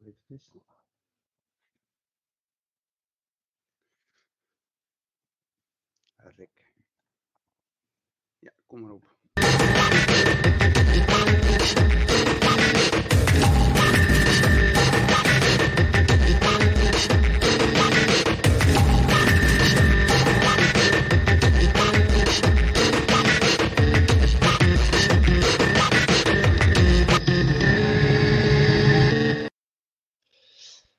even testen. Rick. Ja, kom maar op.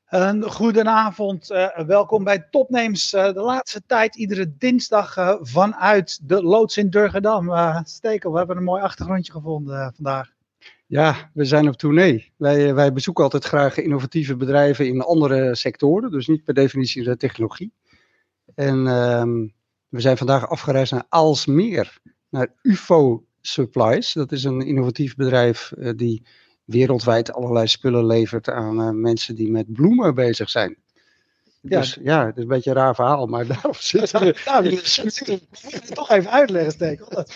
Een goedenavond, uh, welkom bij Topnames. Uh, de laatste tijd iedere dinsdag uh, vanuit de loods in Durgedam. Stekel, we hebben een mooi achtergrondje gevonden vandaag. Ja, we zijn op tournee. Wij, wij bezoeken altijd graag innovatieve bedrijven in andere sectoren, dus niet per definitie de technologie. En ehm, we zijn vandaag afgereisd naar Aalsmeer, naar UFO Supplies. Dat is een innovatief bedrijf die wereldwijd allerlei spullen levert aan uh, mensen die met bloemen bezig zijn. Ja. Dus ja, het is een beetje een raar verhaal, maar daarom zitten we... Nou, dat moet je toch even uitleggen, Steek. Dat,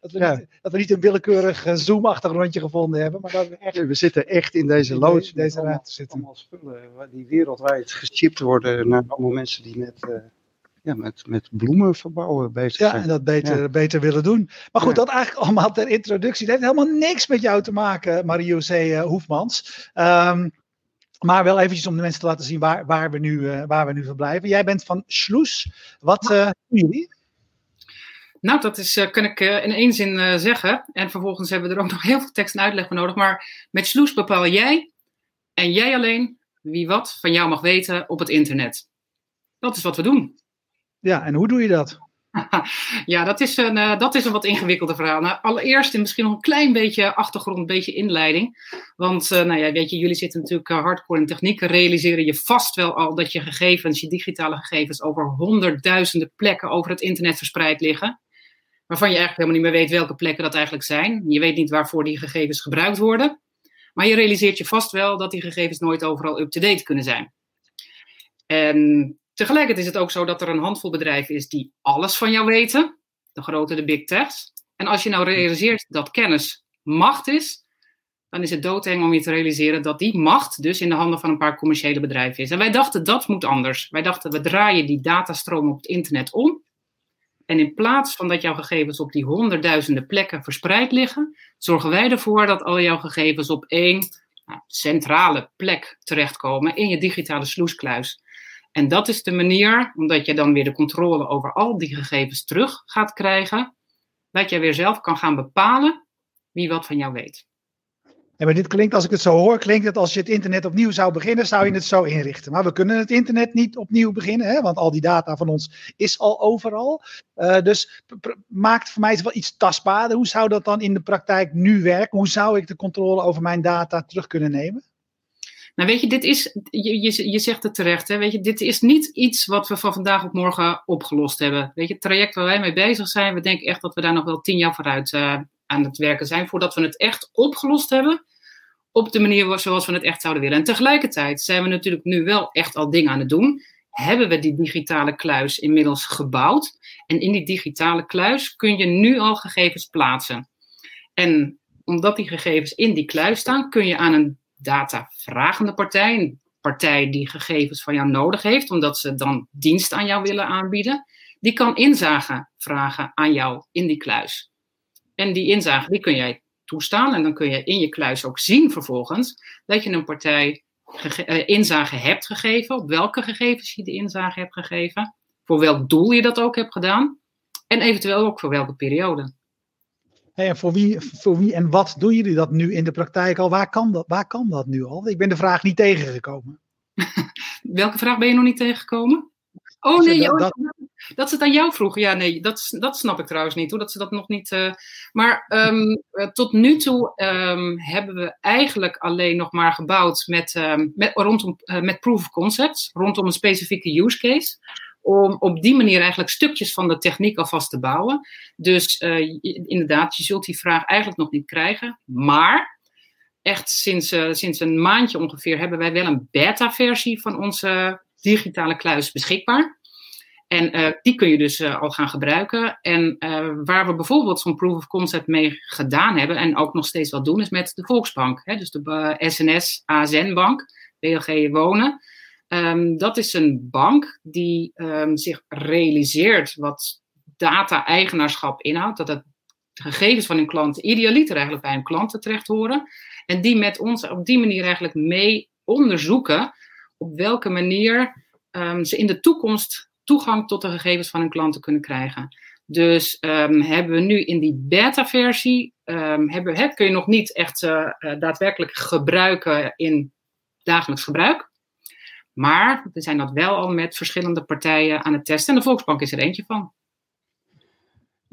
dat, we ja. niet, dat we niet een willekeurig uh, Zoom-achtergrondje gevonden hebben, maar dat we echt... We zitten echt in deze loods, in deze ruimte zitten. Allemaal spullen die wereldwijd geshipped worden naar allemaal mensen die met... Uh, ja, met, met bloemen verbouwen bezig ja, zijn. Ja, en dat beter, ja. beter willen doen. Maar goed, ja. dat eigenlijk allemaal ter introductie. Dat heeft helemaal niks met jou te maken, Marie-José uh, Hoefmans. Um, maar wel eventjes om de mensen te laten zien waar, waar, we, nu, uh, waar we nu verblijven. Jij bent van Sloes. Wat uh, doen jullie? Nou, dat is, uh, kan ik uh, in één zin uh, zeggen. En vervolgens hebben we er ook nog heel veel tekst en uitleg voor nodig. Maar met Sloes bepaal jij en jij alleen wie wat van jou mag weten op het internet. Dat is wat we doen. Ja, en hoe doe je dat? ja, dat is, een, uh, dat is een wat ingewikkelde verhaal. Nou, allereerst misschien nog een klein beetje achtergrond, een beetje inleiding. Want uh, nou ja, weet je, jullie zitten natuurlijk uh, hardcore in techniek. Realiseren je vast wel al dat je gegevens, je digitale gegevens, over honderdduizenden plekken over het internet verspreid liggen. Waarvan je eigenlijk helemaal niet meer weet welke plekken dat eigenlijk zijn. Je weet niet waarvoor die gegevens gebruikt worden. Maar je realiseert je vast wel dat die gegevens nooit overal up-to-date kunnen zijn. En Tegelijkertijd is het ook zo dat er een handvol bedrijven is die alles van jou weten. De grote, de big techs. En als je nou realiseert dat kennis macht is, dan is het doodeng om je te realiseren dat die macht dus in de handen van een paar commerciële bedrijven is. En wij dachten dat moet anders. Wij dachten we draaien die datastroom op het internet om. En in plaats van dat jouw gegevens op die honderdduizenden plekken verspreid liggen, zorgen wij ervoor dat al jouw gegevens op één nou, centrale plek terechtkomen in je digitale sloeskluis. En dat is de manier, omdat je dan weer de controle over al die gegevens terug gaat krijgen, dat je weer zelf kan gaan bepalen wie wat van jou weet. Ja, maar dit klinkt, als ik het zo hoor, klinkt het als je het internet opnieuw zou beginnen, zou je het zo inrichten. Maar we kunnen het internet niet opnieuw beginnen, hè, want al die data van ons is al overal. Uh, dus maakt voor mij wel iets tastbaarder. Hoe zou dat dan in de praktijk nu werken? Hoe zou ik de controle over mijn data terug kunnen nemen? Nou, weet je, dit is, je, je, je zegt het terecht, hè, weet je, dit is niet iets wat we van vandaag op morgen opgelost hebben. Weet je, het traject waar wij mee bezig zijn, we denken echt dat we daar nog wel tien jaar vooruit uh, aan het werken zijn, voordat we het echt opgelost hebben op de manier zoals we het echt zouden willen. En tegelijkertijd zijn we natuurlijk nu wel echt al dingen aan het doen. Hebben we die digitale kluis inmiddels gebouwd? En in die digitale kluis kun je nu al gegevens plaatsen. En omdat die gegevens in die kluis staan, kun je aan een datavragende partij, een partij die gegevens van jou nodig heeft, omdat ze dan dienst aan jou willen aanbieden, die kan inzage vragen aan jou in die kluis. En die inzage die kun jij toestaan en dan kun je in je kluis ook zien vervolgens dat je een partij inzage hebt gegeven, op welke gegevens je de inzage hebt gegeven, voor welk doel je dat ook hebt gedaan en eventueel ook voor welke periode. Hey, en voor wie, voor wie en wat doen jullie dat nu in de praktijk al? Waar kan dat, waar kan dat nu al? Ik ben de vraag niet tegengekomen. Welke vraag ben je nog niet tegengekomen? Oh nee, dat, dat, dat ze het aan jou vroegen. Ja, nee, dat, dat snap ik trouwens niet, hoe dat ze dat nog niet. Uh, maar um, tot nu toe um, hebben we eigenlijk alleen nog maar gebouwd met, um, met, rondom, uh, met proof of concepts, rondom een specifieke use case om op die manier eigenlijk stukjes van de techniek alvast te bouwen. Dus uh, inderdaad, je zult die vraag eigenlijk nog niet krijgen. Maar echt sinds, uh, sinds een maandje ongeveer hebben wij wel een beta-versie van onze digitale kluis beschikbaar. En die kun je dus al gaan gebruiken. En waar we bijvoorbeeld zo'n proof of concept mee gedaan hebben, en ook nog steeds wat doen, is met de Volksbank. Hè? Dus de SNS ASN Bank, BLG Wonen. Um, dat is een bank die um, zich realiseert wat data-eigenaarschap inhoudt. Dat het gegevens van hun klanten idealiter eigenlijk bij hun klanten terecht horen. En die met ons op die manier eigenlijk mee onderzoeken op welke manier um, ze in de toekomst toegang tot de gegevens van hun klanten kunnen krijgen. Dus hebben we nu in die beta-versie, um, hebben, he, kun je nog niet echt uh, uh, daadwerkelijk gebruiken in dagelijks gebruik. Maar we zijn dat wel al met verschillende partijen aan het testen. En de Volksbank is er eentje van.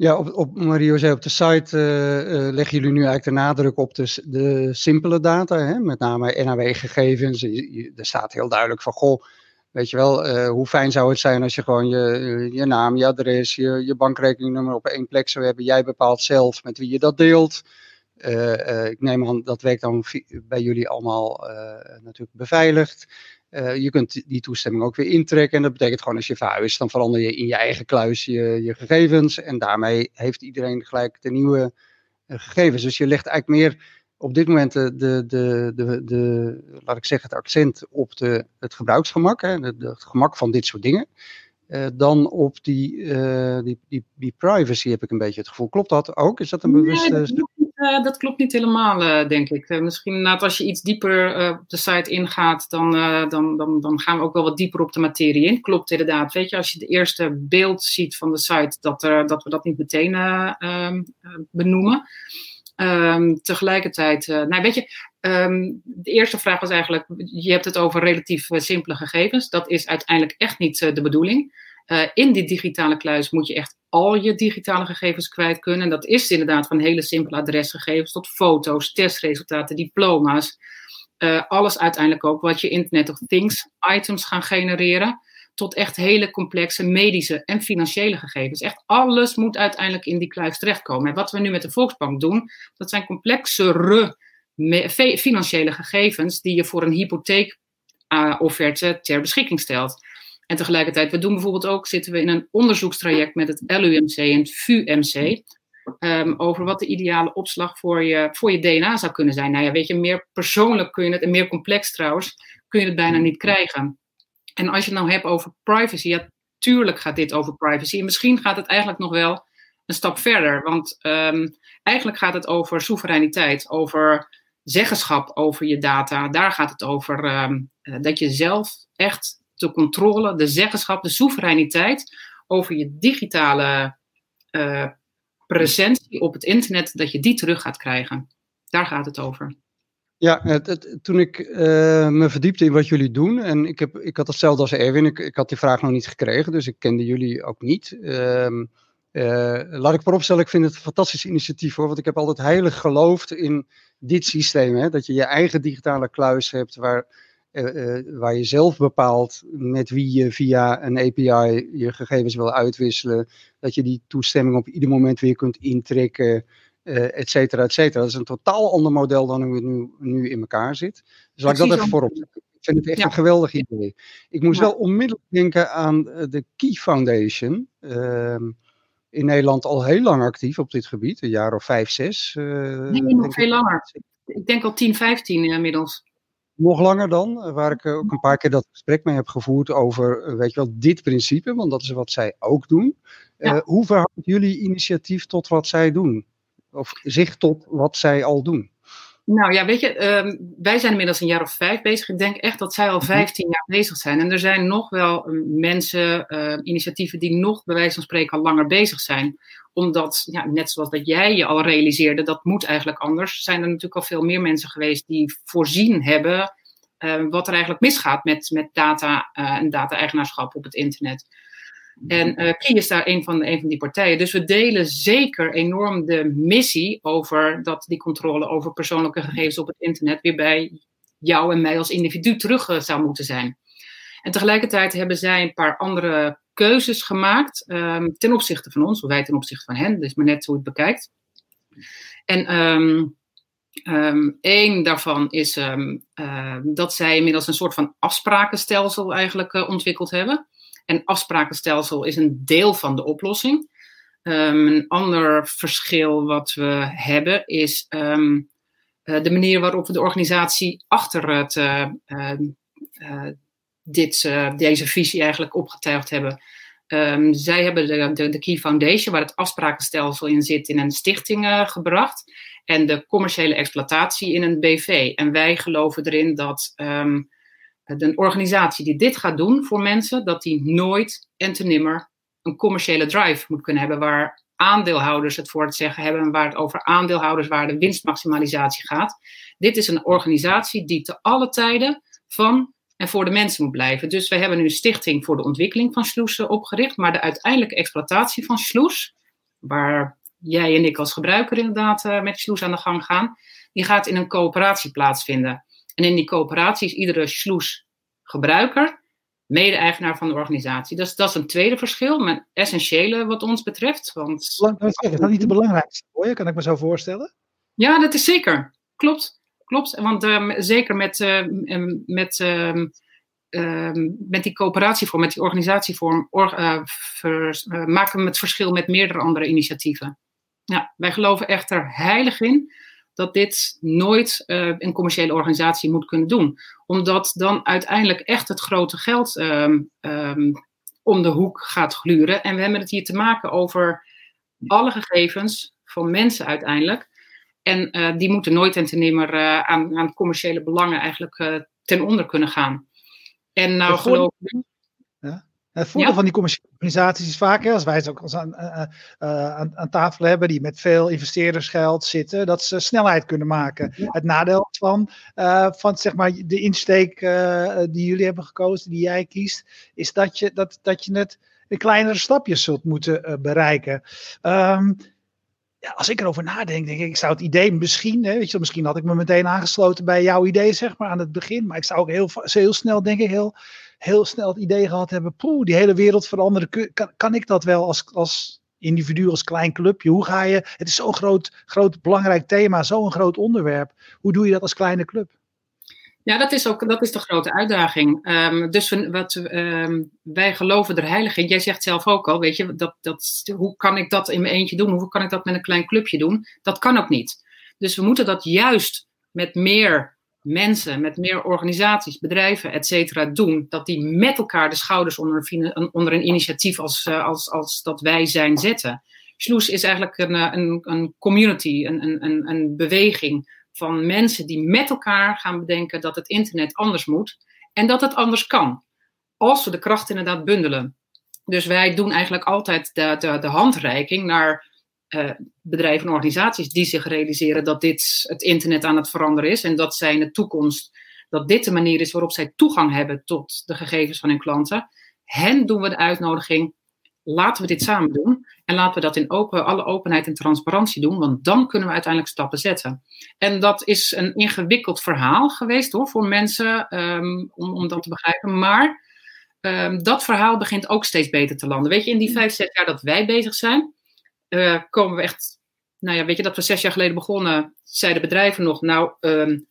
Ja, op, op Mario zei op de site uh, leggen jullie nu eigenlijk de nadruk op de, de simpele data, hè? met name NAW-gegevens. Er staat heel duidelijk van, goh, weet je wel, uh, hoe fijn zou het zijn als je gewoon je, je naam, je adres, je, je bankrekeningnummer op één plek zou hebben. Jij bepaalt zelf met wie je dat deelt. ik neem aan, dat werkt dan bij jullie allemaal natuurlijk beveiligd. Uh, je kunt die toestemming ook weer intrekken. En dat betekent gewoon als je verhuist, dan verander je in je eigen kluis je, je gegevens. En daarmee heeft iedereen gelijk de nieuwe uh, gegevens. Dus je legt eigenlijk meer op dit moment de, de, de, de, de laat ik zeggen, het accent op de, het gebruiksgemak. Hè, de, de, het gemak van dit soort dingen. Uh, dan op die, die, die, die, privacy heb ik een beetje het gevoel. Klopt dat ook? Is dat een bewuste... uh, dat klopt niet helemaal, uh, denk ik. Uh, misschien inderdaad als je iets dieper op de site ingaat, dan, dan, dan, dan gaan we ook wel wat dieper op de materie in. Klopt inderdaad. Weet je, als je de eerste beeld ziet van de site, dat, dat we dat niet meteen um, benoemen. Um, tegelijkertijd, nou weet je, um, de eerste vraag was eigenlijk, je hebt het over relatief simpele gegevens. Dat is uiteindelijk echt niet de bedoeling. Uh, in die digitale kluis moet je echt al je digitale gegevens kwijt kunnen. En dat is inderdaad van hele simpele adresgegevens tot foto's, testresultaten, diploma's. Uh, alles uiteindelijk ook wat je Internet of Things items gaan genereren. Tot echt hele complexe medische en financiële gegevens. Echt alles moet uiteindelijk in die kluis terechtkomen. En wat we nu met de Volksbank doen, dat zijn complexere financiële gegevens die je voor een hypotheekofferte uh, ter beschikking stelt. En tegelijkertijd, we doen bijvoorbeeld ook, zitten we in een onderzoekstraject met het LUMC en het VUMC. Um, ehm, over wat de ideale opslag voor je, voor je DNA zou kunnen zijn. Nou ja, weet je, meer persoonlijk kun je het, en meer complex trouwens, kun je het bijna niet krijgen. En als je het nou hebt over privacy, ja, tuurlijk gaat dit over privacy. En misschien gaat het eigenlijk nog wel een stap verder. Want um, eigenlijk gaat het over soevereiniteit, over zeggenschap over je data. Daar gaat het over um, dat je zelf echt de controle, de zeggenschap, de soevereiniteit over je digitale uh, presentie op het internet, dat je die terug gaat krijgen. Daar gaat het over. Ja, toen ik uh, me verdiepte in wat jullie doen, en ik, heb, ik had hetzelfde als Erwin, ik, ik had die vraag nog niet gekregen, dus ik kende jullie ook niet. Uh, uh, laat ik vooropstellen, ik vind het een fantastisch initiatief hoor, want ik heb altijd heilig geloofd in dit systeem, hè, dat je je eigen digitale kluis hebt waar uh, waar je zelf bepaalt met wie je via een API je gegevens wil uitwisselen, dat je die toestemming op ieder moment weer kunt intrekken, uh, et cetera, et cetera. Dat is een totaal ander model dan hoe het nu, nu in elkaar zit. Dus laat ik dat even voorop zetten. Ik vind het echt ja. een geweldig idee. Ik moest ja. wel onmiddellijk denken aan de Key Foundation. Uh, in Nederland al heel lang actief op dit gebied, een jaar of vijf, zes. Nee, nog veel langer. Ik denk al 10, 15 inmiddels nog langer dan, eh, waar ik eh, ook een paar keer dat gesprek mee heb gevoerd over, eh, weet je wel, dit principe, want dat is wat zij ook doen. Ja. Uh, hoe verhoudt jullie initiatief tot wat zij doen? Of zich tot wat zij al doen? Nou ja, weet je, um, wij zijn inmiddels een jaar of vijf bezig. Ik denk echt dat zij al 15 mhm. jaar bezig zijn. En er zijn nog wel mensen, uh, initiatieven die nog bij wijze van spreken al langer bezig zijn. Omdat, ja, net zoals dat jij je al realiseerde, dat moet eigenlijk anders. Zijn er natuurlijk al veel meer mensen geweest die voorzien hebben uh, wat er eigenlijk misgaat met, met data uh, en data-eigenaarschap op het internet. En uh, Key is daar een van, een van die partijen. Dus we delen zeker enorm de missie over dat die controle over persoonlijke gegevens op het internet weer bij jou en mij als individu terug uh, zou moeten zijn. En tegelijkertijd hebben zij een paar andere keuzes gemaakt um, ten opzichte van ons, of wij ten opzichte van hen, dus maar net hoe het bekijkt. En um, um, één daarvan is uh, dat zij inmiddels een soort van afsprakenstelsel eigenlijk uh, ontwikkeld hebben. En afsprakenstelsel is een deel van de oplossing. Um, een ander verschil wat we hebben is um, uh, de manier waarop we de organisatie achter het, uh, uh, dit, deze visie eigenlijk opgetuigd hebben. Zij hebben de, de, de, Key Foundation, waar het afsprakenstelsel in zit, in een stichting gebracht. En de commerciële exploitatie in een BV. En wij geloven erin dat een organisatie die dit gaat doen voor mensen, dat die nooit en te nimmer een commerciële drive moet kunnen hebben waar aandeelhouders het voor het zeggen hebben, waar het over aandeelhouders, waar de winstmaximalisatie gaat. Dit is een organisatie die te alle tijden van en voor de mensen moet blijven. Dus we hebben nu een stichting voor de ontwikkeling van Sloes opgericht, maar de uiteindelijke exploitatie van Sloes, waar jij en ik als gebruiker inderdaad uh, met Sloes aan de gang gaan, die gaat in een coöperatie plaatsvinden. En in die coöperatie is iedere Sloes gebruiker mede-eigenaar van de organisatie. Dus dat is een tweede verschil, maar essentiële wat ons betreft. Want... Is dat niet de belangrijkste voor je, kan ik me zo voorstellen? Ja, dat is zeker. Klopt. Klopt. Want um, zeker met, uh, met, uh, uh, met die coöperatievorm, met die organisatievorm, or, ver, uh, maken we het verschil met meerdere andere initiatieven. Ja, wij geloven echter heilig in dat dit nooit uh, een commerciële organisatie moet kunnen doen. Omdat dan uiteindelijk echt het grote geld um, um, om de hoek gaat gluren. En we hebben het hier te maken over alle gegevens van mensen uiteindelijk. En uh, die moeten nooit en ten nimmer uh, aan, aan, commerciële belangen eigenlijk ten onder kunnen gaan. En nou geloof ik. Het voordeel van die commerciële organisaties is vaak, als wij het ook als aan, uh, aan, aan, tafel hebben, die met veel investeerdersgeld zitten, dat ze snelheid kunnen maken. Het nadeel van, uh, van zeg maar, de insteek die jullie hebben gekozen, die jij kiest, is dat je, dat, dat je het in kleinere stapjes zult moeten bereiken. Um, ja, als ik erover nadenk, denk ik, ik zou het idee misschien, hè, weet je, misschien had ik me meteen aangesloten bij jouw idee, zeg maar, aan het begin. Maar ik zou ook heel, heel snel, denk ik, heel, heel snel het idee gehad hebben, poeh, die hele wereld veranderen. Kan, kan ik dat wel als, als individu, als klein clubje? Hoe ga je, het is zo'n groot, groot, belangrijk thema, zo'n groot onderwerp. Hoe doe je dat als kleine club? Ja, dat is ook dat is de grote uitdaging. Um, dus wat, um, wij geloven er heilig in. Jij zegt zelf ook al, weet je, dat, dat, hoe kan ik dat in mijn eentje doen? Hoe kan ik dat met een klein clubje doen? Dat kan ook niet. Dus we moeten dat juist met meer mensen, met meer organisaties, bedrijven, et cetera, doen. Dat die met elkaar de schouders onder een, onder een initiatief als, uh, als, als dat wij zijn zetten. Sloes is eigenlijk een, een, een community, een, een, een beweging van mensen die met elkaar gaan bedenken dat het internet anders moet en dat het anders kan. Als we de kracht inderdaad bundelen. Dus wij doen eigenlijk altijd de, de handreiking naar uh, bedrijven en organisaties die zich realiseren dat dit het internet aan het veranderen is en dat zij in de toekomst, dat dit de manier is waarop zij toegang hebben tot de gegevens van hun klanten. Hen doen we de uitnodiging laten we dit samen doen. En laten we dat in open, alle openheid en transparantie doen, want dan kunnen we uiteindelijk stappen zetten. En dat is een ingewikkeld verhaal geweest hoor, voor mensen um, om, om dat te begrijpen. Maar um, dat verhaal begint ook steeds beter te landen. Weet je, in die vijf, zes jaar dat wij bezig zijn, uh, komen we echt. Nou ja, weet je, dat we zes jaar geleden begonnen, zeiden bedrijven nog, nou, um,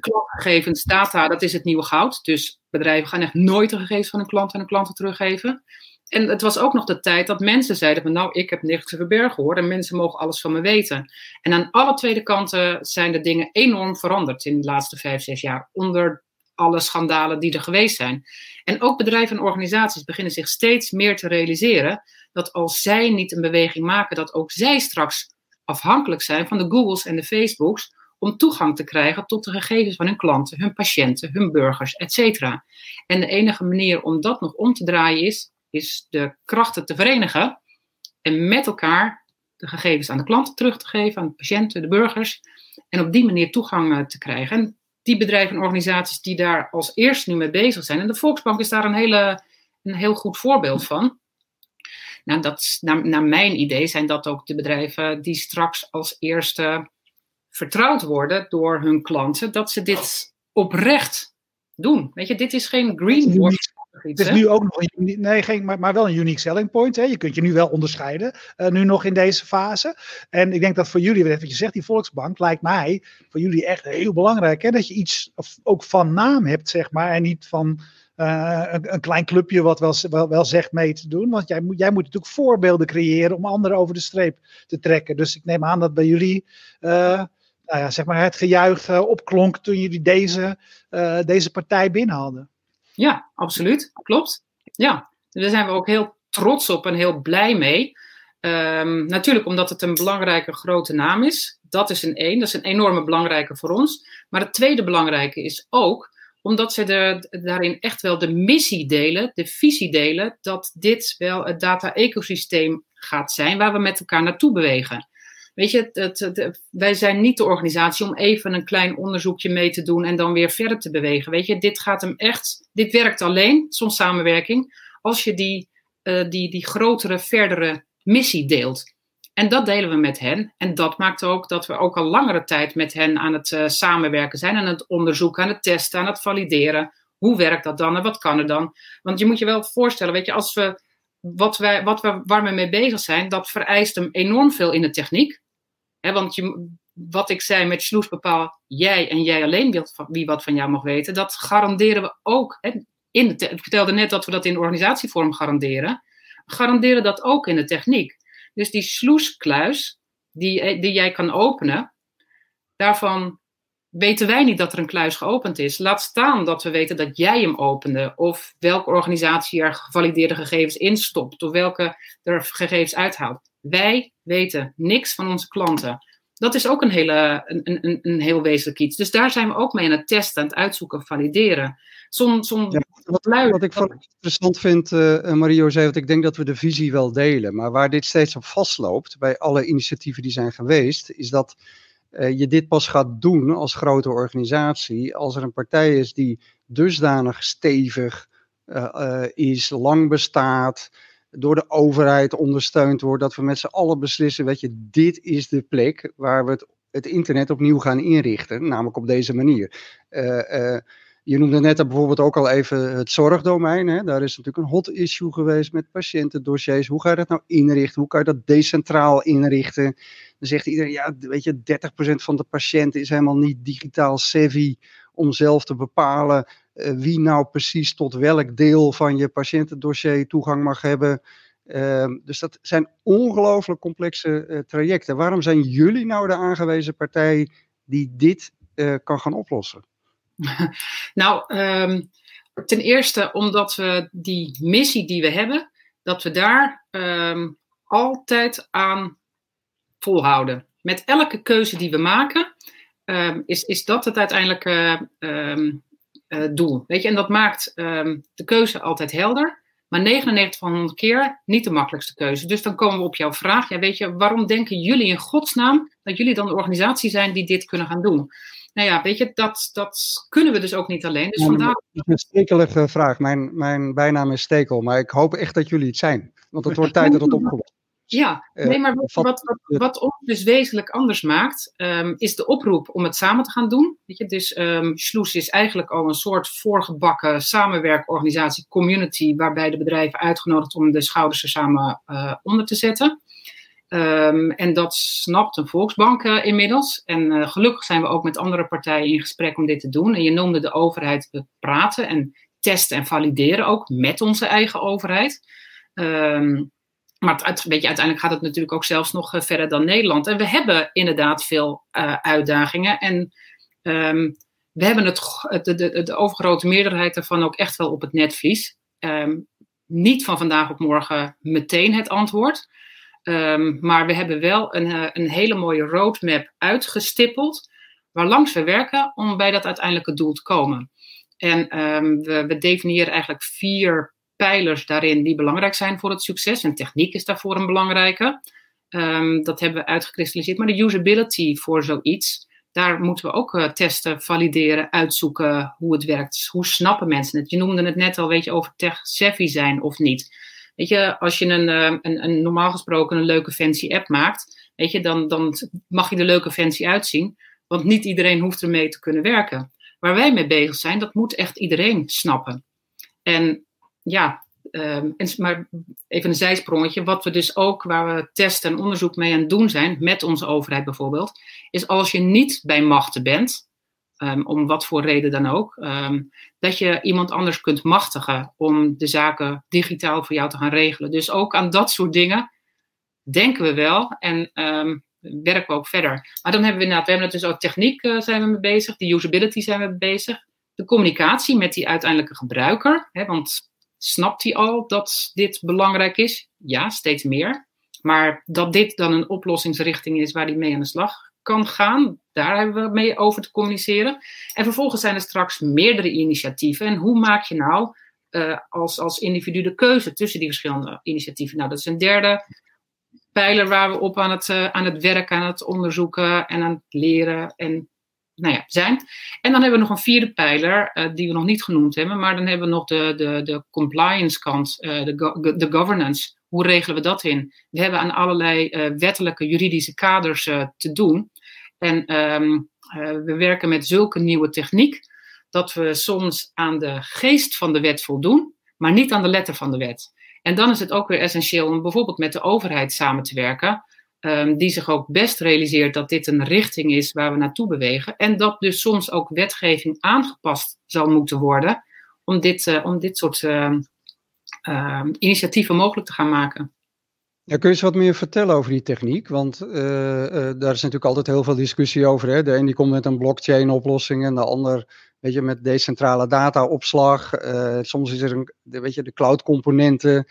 klantgegevens, data, dat is het nieuwe goud. Dus bedrijven gaan echt nooit de gegevens van hun klanten en hun klanten teruggeven. En het was ook nog de tijd dat mensen zeiden van nou, ik heb niks te verbergen hoor. En mensen mogen alles van me weten. En aan alle tweede kanten zijn de dingen enorm veranderd in de laatste vijf, zes jaar. Onder alle schandalen die er geweest zijn. En ook bedrijven en organisaties beginnen zich steeds meer te realiseren dat als zij niet een beweging maken, dat ook zij straks afhankelijk zijn van de Googles en de Facebooks om toegang te krijgen tot de gegevens van hun klanten, hun patiënten, hun burgers, etc. En de enige manier om dat nog om te draaien is is de krachten te verenigen en met elkaar de gegevens aan de klanten terug te geven, aan de patiënten, de burgers, en op die manier toegang eh, te krijgen. En die bedrijven en organisaties die daar als eerste nu mee bezig zijn, en de Volksbank is daar een, hele, een heel goed voorbeeld van. Nou, dat, naar, naar mijn idee zijn dat ook de bedrijven die straks als eerste vertrouwd worden door hun klanten, dat ze dit oprecht doen. Weet je, dit is geen greenwash het is nu ook nog een, nee, geen, maar, maar wel een unique selling point. Hè. Je kunt je nu wel onderscheiden, uh, nu nog in deze fase. En ik denk dat voor jullie, wat je zegt, die Volksbank, lijkt mij voor jullie echt heel belangrijk. Hè, dat je iets ook van naam hebt, zeg maar, en niet van een, een, klein clubje wat wel, wel, wel, zegt mee te doen. Want jij moet, jij moet natuurlijk voorbeelden creëren om anderen over de streep te trekken. Dus ik neem aan dat bij jullie nou ja, zeg maar het gejuich opklonk toen jullie deze, deze partij binnen hadden. Ja, absoluut. Klopt. Ja, daar zijn we ook heel trots op en heel blij mee. Um, natuurlijk omdat het een belangrijke grote naam is. Dat is een één. Dat is een enorme belangrijke voor ons. Maar het tweede belangrijke is ook omdat ze daarin echt wel de missie delen, de visie delen, dat dit wel het data-ecosysteem gaat zijn waar we met elkaar naartoe bewegen. Weet je, het, het, wij zijn niet de organisatie om even een klein onderzoekje mee te doen en dan weer verder te bewegen. Weet je, dit gaat hem echt, dit werkt alleen, soms samenwerking, als je die, uh, die, die grotere, verdere missie deelt. En dat delen we met hen. En dat maakt ook dat we ook al langere tijd met hen aan het uh, samenwerken zijn, aan het onderzoeken, aan het testen, aan het valideren. Hoe werkt dat dan en wat kan er dan? Want je moet je wel voorstellen, weet je, als we wat wij, wat we, waar we mee bezig zijn, dat vereist hem enorm veel in de techniek. He, want je, wat ik zei met Sloes bepaal, jij en jij alleen wie wat van jou mag weten, dat garanderen we ook. in de ik vertelde net dat we dat in organisatievorm garanderen. Garanderen dat ook in de techniek. Dus die sloeskluis die, eh, die jij kan openen, daarvan weten wij niet dat er een kluis geopend is. Laat staan dat we weten dat jij hem opende. Of welke organisatie er gevalideerde gegevens instopt. Of welke er gegevens uithaalt. Wij weten niks van onze klanten. Dat is ook een, hele, een, een, een heel wezenlijk iets. Dus daar zijn we ook mee aan het testen, aan het uitzoeken, valideren. Som, som ja, wat, wat, ik van interessant vind, uh, Mario zei, want ik denk dat we de visie wel delen. Maar waar dit steeds op vastloopt, bij alle initiatieven die zijn geweest, is dat uh, je dit pas gaat doen als grote organisatie als er een partij is die dusdanig stevig uh, is, lang bestaat, door de overheid ondersteund wordt, dat we met z'n allen beslissen, weet je, dit is de plek waar we het, het internet opnieuw gaan inrichten, namelijk op deze manier. Je noemde net bijvoorbeeld ook al even het zorgdomein. Hè? Daar is natuurlijk een hot issue geweest met patiëntendossiers. Hoe ga je dat nou inrichten? Hoe kan je dat decentraal inrichten? Dan zegt iedereen, ja, weet je, 30% van de patiënten is helemaal niet digitaal savvy om zelf te bepalen uh, wie nou precies tot welk deel van je patiëntendossier toegang mag hebben. Uh, dus dat zijn ongelooflijk complexe uh, trajecten. Waarom zijn jullie nou de aangewezen partij die dit uh, kan gaan oplossen? nou, um, ten eerste omdat we die missie die we hebben, dat we daar um, altijd aan volhouden. Met elke keuze die we maken, um, is, is dat het uiteindelijke uh, doel. Weet je, en dat maakt de keuze altijd helder. Maar 99 van 100 keer niet de makkelijkste keuze. Dus dan komen we op jouw vraag. Ja, weet je, waarom denken jullie in godsnaam dat jullie dan de organisatie zijn die dit kunnen gaan doen? Nou ja, weet je, dat, dat kunnen we dus ook niet alleen. Dus vandaar... Dat is een stekelige vraag. Mijn, mijn bijnaam is Stekel, maar ik hoop echt dat jullie het zijn. Want het wordt tijd dat het opgelost ja, eh, nee, maar wat, wat, wat, wat ons dus wezenlijk anders maakt, um, is de oproep om het samen te gaan doen. Weet je? Dus um, Sloes is eigenlijk al een soort voorgebakken samenwerkorganisatie, community, waarbij de bedrijven uitgenodigd om de schouders er samen uh, onder te zetten. Um, en dat snapt een Volksbank uh, inmiddels. En uh, gelukkig zijn we ook met andere partijen in gesprek om dit te doen. En je noemde de overheid, we praten en testen en valideren ook met onze eigen overheid. Um, maar het, uiteindelijk gaat het natuurlijk ook zelfs nog verder dan Nederland. En we hebben inderdaad veel uitdagingen. En um, we hebben het, de, de, de, overgrote meerderheid daarvan ook echt wel op het netvlies. niet van vandaag op morgen meteen het antwoord. Um, maar we hebben wel een, uh, een hele mooie roadmap uitgestippeld, waarlangs we werken om bij dat uiteindelijke doel te komen. En um, we, we, definiëren eigenlijk vier pijlers daarin die belangrijk zijn voor het succes. En techniek is daarvoor een belangrijke. Um, dat hebben we uitgekristalliseerd. Maar de usability voor zoiets, daar moeten we ook uh, testen, valideren, uitzoeken hoe het werkt. Hoe snappen mensen het? Je noemde het net al, weet je, over tech-savvy zijn of niet. Weet je, als je een, eh, een, een normaal gesproken een leuke fancy app maakt, weet je, dan, dan mag je de leuke fancy uitzien. Want niet iedereen hoeft ermee te kunnen werken. Waar wij mee bezig zijn, dat moet echt iedereen snappen. En ja, um, en, maar even een zijsprongetje. Wat we dus ook, waar we testen en onderzoek mee aan het doen zijn, met onze overheid bijvoorbeeld, is als je niet bij machten bent, ehm, om wat voor reden dan ook, ehm, dat je iemand anders kunt machtigen om de zaken digitaal voor jou te gaan regelen. Dus ook aan dat soort dingen denken we wel en um, werken we ook verder. Maar dan hebben we inderdaad, we hebben het dus ook techniek uh, zijn we mee bezig, de usability zijn we bezig, de communicatie met die uiteindelijke gebruiker, hè, want snapt hij al dat dit belangrijk is? Ja, steeds meer. Maar dat dit dan een oplossingsrichting is waar hij mee aan de slag kan gaan, daar hebben we mee over te communiceren. En vervolgens zijn er straks meerdere initiatieven. En hoe maak je nou uh, als, als individu de keuze tussen die verschillende initiatieven? Nou, dat is een derde pijler waar we op aan het, uh, aan het werken, aan het onderzoeken en aan het leren en nou ja, zijn. En dan hebben we nog een vierde pijler, uh, die we nog niet genoemd hebben, maar dan hebben we nog de, de, de compliance kant, de, de governance. Hoe regelen we dat in? We hebben aan allerlei wettelijke, juridische kaders te doen. En um, we werken met zulke nieuwe techniek dat we soms aan de geest van de wet voldoen, maar niet aan de letter van de wet. En dan is het ook weer essentieel om bijvoorbeeld met de overheid samen te werken, um, die zich ook best realiseert dat dit een richting is waar we naartoe bewegen. En dat dus soms ook wetgeving aangepast zal moeten worden om dit, uh, om dit soort uh, initiatieven mogelijk te gaan maken. Ja, kun je eens wat meer vertellen over die techniek? Want uh, uh, daar is natuurlijk altijd heel veel discussie over. Hè? De een die komt met een blockchain oplossing en de ander weet je, met decentrale dataopslag. Uh, soms is er een, weet je, de cloud componenten.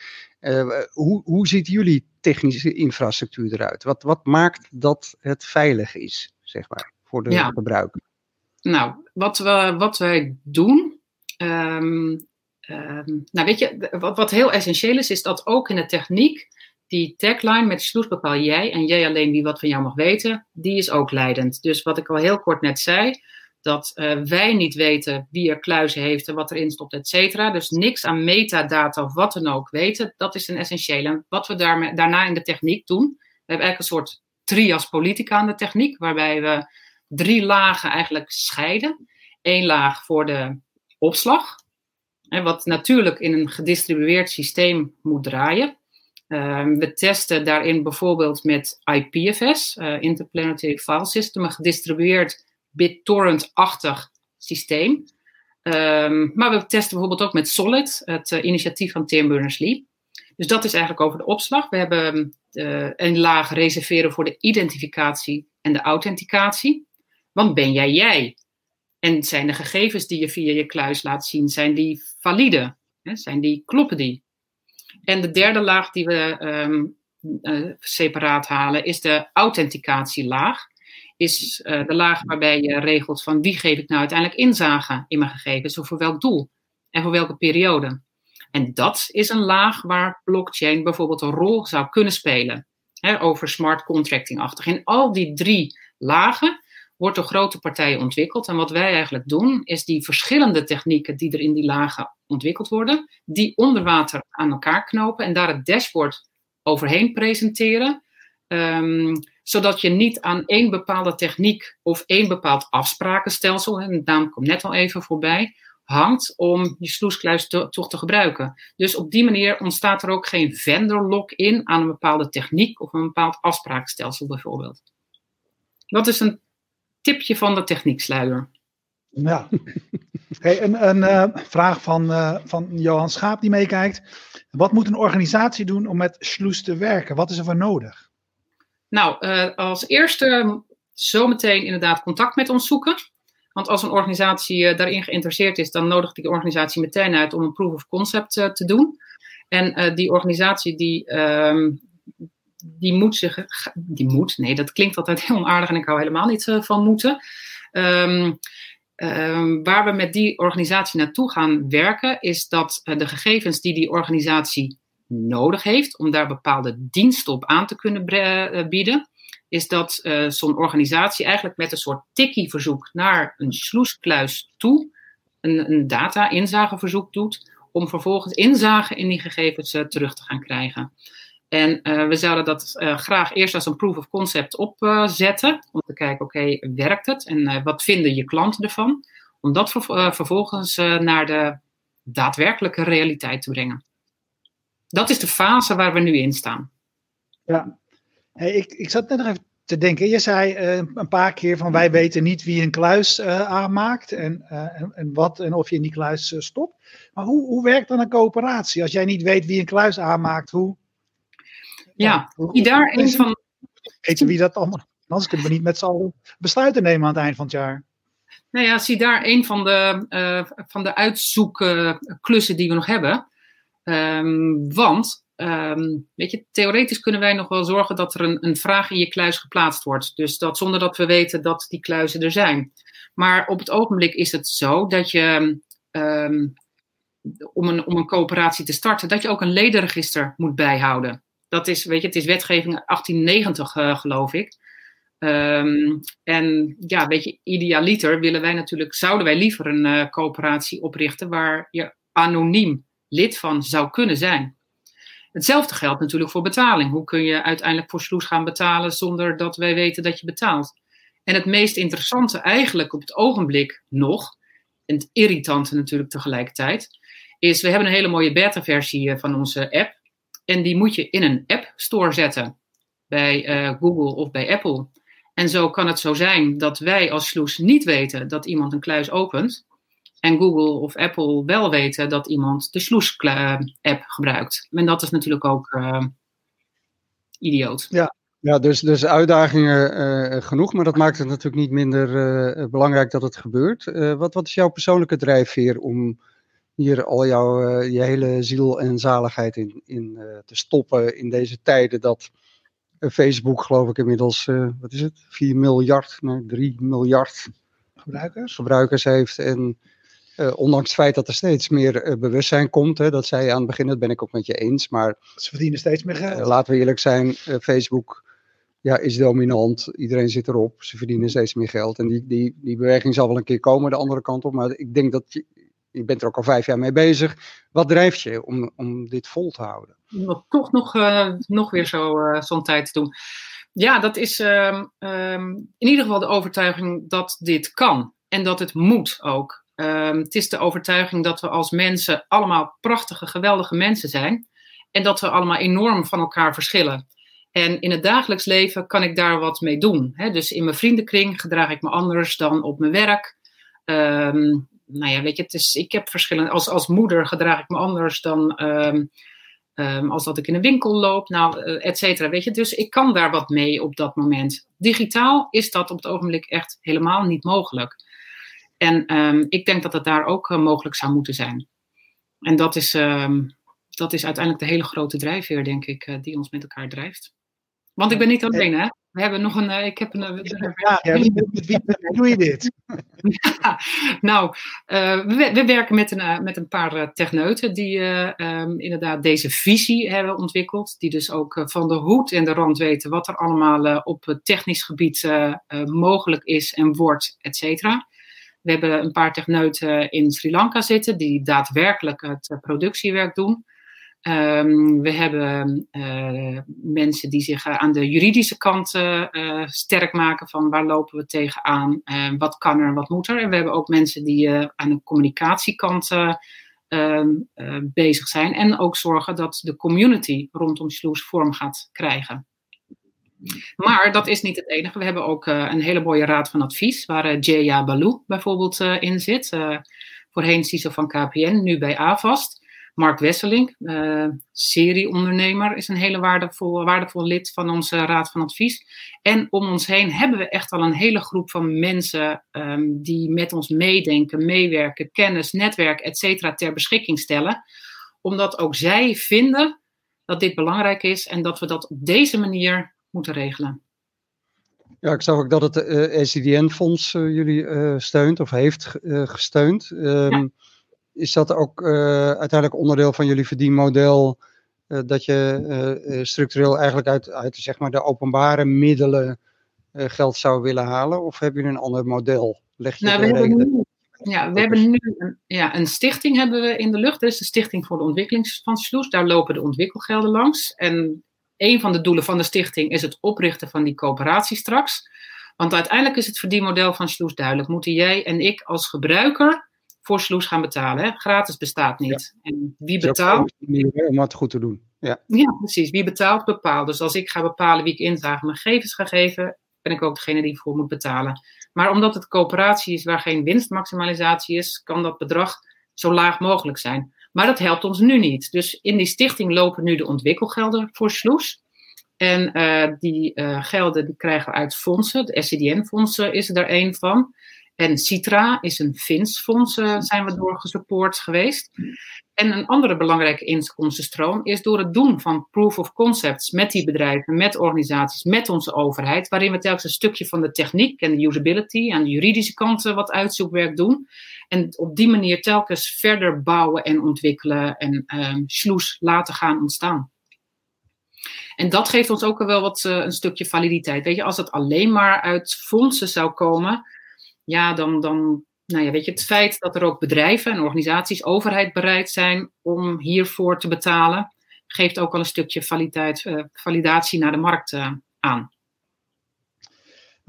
hoe, hoe ziet jullie technische infrastructuur eruit? Wat, wat maakt dat het veilig is, zeg maar, voor de ja. gebruiker? Nou, wat, we, wat wij doen. Um, um, nou, weet je, wat, wat heel essentieel is, is dat ook in de techniek die tagline met sloes bepaal jij en jij alleen wie wat van jou mag weten, die is ook leidend. Dus wat ik al heel kort net zei, dat uh, wij niet weten wie er kluizen heeft en wat erin stopt, et cetera. Dus niks aan metadata of wat dan ook weten, dat is een essentiële. En wat we daarmee, daarna in de techniek doen, we hebben eigenlijk een soort trias politica aan de techniek, waarbij we drie lagen eigenlijk scheiden. Eén laag voor de opslag, en wat natuurlijk in een gedistribueerd systeem moet draaien. Um, we testen daarin bijvoorbeeld met IPFS, uh, Interplanetary File System, een gedistribueerd BitTorrent-achtig systeem. Um, maar we testen bijvoorbeeld ook met Solid, het uh, initiatief van Tim Berners-Lee. Dus dat is eigenlijk over de opslag. We hebben uh, een laag reserveren voor de identificatie en de authenticatie. Want ben jij jij? En zijn de gegevens die je via je kluis laat zien, zijn die valide? Zijn die, kloppen die? En de derde laag die we um, uh, separaat halen is de authenticatielaag. Is uh, de laag waarbij je regelt van wie geef ik nou uiteindelijk inzage in mijn gegevens of voor welk doel en voor welke periode. En dat is een laag waar blockchain bijvoorbeeld een rol zou kunnen spelen. Hè, over smart contracting-achtig. In al die drie lagen wordt door grote partijen ontwikkeld. En wat wij eigenlijk doen, is die verschillende technieken die er in die lagen ontwikkeld worden, die onder water aan elkaar knopen en daar het dashboard overheen presenteren. Um, zodat je niet aan één bepaalde techniek of één bepaald afsprakenstelsel, en de naam komt net al even voorbij, hangt om je sloeskluis te, toch te gebruiken. Dus op die manier ontstaat er ook geen vendor lock-in aan een bepaalde techniek of een bepaald afsprakenstelsel bijvoorbeeld. Dat is een tipje van de technieksluier. Ja. Hey, een een uh, vraag van, uh, van Johan Schaap die meekijkt. Wat moet een organisatie doen om met Sloes te werken? Wat is er voor nodig? Nou, uh, als eerste zometeen inderdaad contact met ons zoeken. Want als een organisatie daarin geïnteresseerd is, dan nodigt die organisatie meteen uit om een proof of concept te doen. En die organisatie die, ehm, die moet zich. Die moet, nee, dat klinkt altijd heel onaardig en ik hou helemaal niet van moeten. Um, Um, waar we met die organisatie naartoe gaan werken, is dat uh, de gegevens die die organisatie nodig heeft om daar bepaalde diensten op aan te kunnen uh, bieden, is dat uh, zo'n organisatie eigenlijk met een soort tikkie-verzoek naar een sloeskluis toe, een, een data-inzageverzoek doet, om vervolgens inzage in die gegevens terug te gaan krijgen. En uh, we zouden dat uh, graag eerst als een proof of concept opzetten. Om te kijken, oké, werkt het? En eh, wat vinden je klanten ervan? Om dat ver vervolgens naar de daadwerkelijke realiteit te brengen. Dat is de fase waar we nu in staan. Ja, ik, ik zat net nog even te denken. Je zei een paar keer van wij weten niet wie een kluis aanmaakt en, en, en, wat en of je in die kluis stopt. Maar hoe, hoe werkt dan een coöperatie? Als jij niet weet wie een kluis aanmaakt, hoe? Ja, wie daar een van. Weten wie dat allemaal. Anders kunnen we niet met z'n allen besluiten nemen aan het eind van het jaar. Nou ja, zie daar een van de, van de uitzoekklussen die we nog hebben. Um, want Um, weet je, theoretisch kunnen wij nog wel zorgen dat er een, een, vraag in je kluis geplaatst wordt. Dus dat zonder dat we weten dat die kluizen er zijn. Maar op het ogenblik is het zo dat je, um, om, een, om een coöperatie te starten, dat je ook een ledenregister moet bijhouden. Dat is, weet je, het is wetgeving 1890, uh, geloof ik. Um, en ja, weet je, idealiter willen wij natuurlijk, zouden wij liever een uh, coöperatie oprichten waar je anoniem lid van zou kunnen zijn. Hetzelfde geldt natuurlijk voor betaling. Hoe kun je uiteindelijk voor Sloes gaan betalen zonder dat wij weten dat je betaalt? En het meest interessante eigenlijk op het ogenblik nog, en het irritante natuurlijk tegelijkertijd, is we hebben een hele mooie beta-versie eh, van onze app. En die moet je in een app store zetten. Bij uh, Google of bij Apple. En zo kan het zo zijn dat wij als Sloes niet weten dat iemand een kluis opent en Google of Apple wel weten dat iemand de Sloes-app gebruikt. En dat is natuurlijk ook uh, idioot. Ja, ja dus, dus uitdagingen genoeg, maar dat maakt het natuurlijk niet minder belangrijk dat het gebeurt. wat, wat is jouw persoonlijke drijfveer om hier al jouw je hele ziel en zaligheid in, in te stoppen in deze tijden dat Facebook geloof ik inmiddels, wat is het, 4 miljard, nee, 3 miljard gebruikers, gebruikers heeft en uh, ondanks het feit dat er steeds meer uh, bewustzijn komt, hè, dat zei je aan het begin, dat ben ik ook met je eens. Maar ze verdienen steeds meer geld. Uh, laten we eerlijk zijn, Facebook ja, is dominant. Iedereen zit erop. Ze verdienen steeds meer geld. En die, die, die beweging zal wel een keer komen de andere kant op. Maar ik denk dat je, je bent er ook al vijf jaar mee bezig. Wat drijft je om, om dit vol te houden? Om toch nog, nog weer zo, zo'n tijd te doen. Ja, dat is um, um, in ieder geval de overtuiging dat dit kan. En dat het moet ook. Um, het is de overtuiging dat we als mensen allemaal prachtige, geweldige mensen zijn. En dat we allemaal enorm van elkaar verschillen. En in het dagelijks leven kan ik daar wat mee doen. Dus in mijn vriendenkring gedraag ik me anders dan op mijn werk. Um, nou ja, weet je, het is, ik heb verschillende. Als, als moeder gedraag ik me anders dan um, um, als dat ik in een winkel loop, nou, uh, et cetera. Weet je, dus ik kan daar wat mee op dat moment. Digitaal is dat op het ogenblik echt helemaal niet mogelijk. En um, ik denk dat het daar ook uh, mogelijk zou moeten zijn. En dat is, dat is uiteindelijk de hele grote drijfveer, denk ik, uh, die ons met elkaar drijft. Want ik ben niet alleen, hè? We hebben nog een. Uh, ik heb een. ja, ja, met wie doe je dit? ja, nou, we, we, werken met een, met een paar techneuten die um, inderdaad deze visie hebben ontwikkeld. Die dus ook van de hoed en de rand weten wat er allemaal op technisch gebied mogelijk is en wordt, et cetera. We hebben een paar techneuten in Sri Lanka zitten die daadwerkelijk het eh, productiewerk doen. Um, we hebben uh, mensen die zich aan de juridische kant uh, sterk maken van waar lopen we tegenaan, uh, wat kan er, wat moet er. En we hebben ook mensen die aan de communicatiekant ehm, bezig zijn en ook zorgen dat de community rondom Sloes vorm gaat krijgen. Maar dat is niet het enige. We hebben ook een hele mooie raad van advies, waar Jaya Balou bijvoorbeeld in zit. voorheen CISO van KPN, nu bij AVAST. Mark Wesseling, serieondernemer, is een hele waardevol, waardevol lid van onze raad van advies. En om ons heen hebben we echt al een hele groep van mensen um, die met ons meedenken, meewerken, kennis, netwerk, et cetera, ter beschikking stellen. Omdat ook zij vinden dat dit belangrijk is en dat we dat op deze manier moeten regelen. Ja, ik zag ook dat het uh, eh, ECDN-fonds uh, eh, jullie uh, steunt of heeft gesteund. Um, ja. Is dat ook uiteindelijk onderdeel van jullie verdienmodel? dat je structureel eigenlijk uit, uit zeg maar de openbare middelen geld zou willen halen? Of heb je een ander model? Leg je nou, we hebben nu, ja, we hebben nu een, ja, een stichting hebben we in de lucht. Dat is de Stichting voor de Ontwikkeling van Sloes. Daar lopen de ontwikkelgelden langs. En een van de doelen van de stichting is het oprichten van die coöperatie straks. Want uiteindelijk is het verdienmodel van Sloes duidelijk. Moeten jij en ik als gebruiker voor Sloes gaan betalen? Hè? Gratis bestaat niet. Ja. En wie betaalt? Om het goed te doen. Ja. ja, precies. Wie betaalt, bepaalt. Dus als ik ga bepalen wie ik inzage mijn gegevens ga geven, ben ik ook degene die voor moet betalen. Maar omdat het coöperatie is waar geen winstmaximalisatie is, kan dat bedrag zo laag mogelijk zijn. Maar dat helpt ons nu niet. Dus in die stichting lopen nu de ontwikkelgelden voor Sloes. En uh, die uh, gelden die krijgen we uit fondsen. De SCDN-fondsen is er een van. En Citra is een Fins fonds, uh, zijn we door gesupport geweest. En een andere belangrijke inkomstenstroom is door het doen van proof of concepts met die bedrijven, met organisaties, met onze overheid, waarin we telkens een stukje van de techniek en de usability en de juridische kanten wat uitzoekwerk doen. En op die manier telkens verder bouwen en ontwikkelen en um, sloes laten gaan ontstaan. En dat geeft ons ook wel wat uh, een stukje validiteit. Weet je, als het alleen maar uit fondsen zou komen, ja, dan, dan nou ja, weet je, het feit dat er ook bedrijven en organisaties, overheid bereid zijn om hiervoor te betalen, geeft ook al een stukje validiteit, uh, validatie naar de markt uh, aan.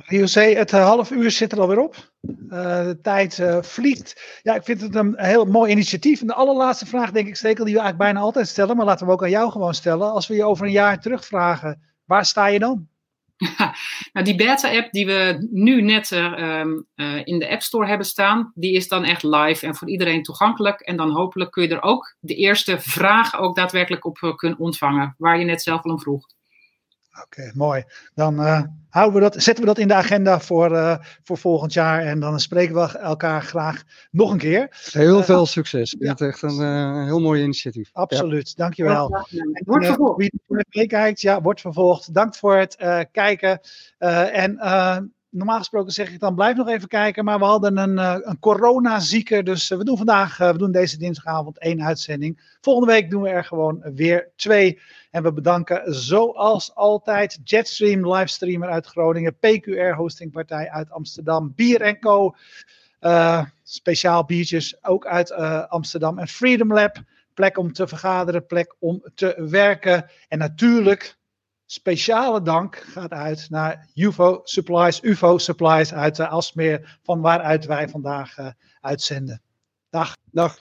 José, het uh, half uur zit er alweer op. de tijd vliegt. Ja, ik vind het een heel mooi initiatief. En de allerlaatste vraag, denk ik, Stekel, die we eigenlijk bijna altijd stellen, maar laten we ook aan jou gewoon stellen. Als we je over een jaar terugvragen, waar sta je dan? nou, die beta-app die we nu net uh, uh, in de App Store hebben staan, die is dan echt live en voor iedereen toegankelijk. En dan hopelijk kun je er ook de eerste vraag ook daadwerkelijk op uh, kunnen ontvangen, waar je net zelf al om vroeg. Oké, okay, mooi. Dan uh, houden we dat, zetten we dat in de agenda voor, uh, voor volgend jaar. En dan spreken we elkaar graag nog een keer. Heel uh, veel succes. Ik vind ja. het echt een uh, heel mooi initiatief. Absoluut, ja. dankjewel. Ja, en, wordt vervolgd. Wie meekijkt, ja, wordt vervolgd. Dank voor het kijken. en normaal gesproken zeg ik dan blijf nog even kijken. Maar we hadden een, een coronazieker. Dus we doen vandaag, we doen deze dinsdagavond één uitzending. Volgende week doen we er gewoon weer twee. En we bedanken zoals altijd Jetstream, livestreamer uit Groningen, PQR hostingpartij uit Amsterdam, Bier Co. Uh, speciaal biertjes ook uit uh, Amsterdam en Freedom Lab. Plek om te vergaderen, plek om te werken. En natuurlijk, speciale dank gaat uit naar UFO Supplies, UFO Supplies uit uh, Alsmeer, van waaruit wij vandaag uitzenden. Dag. Dag.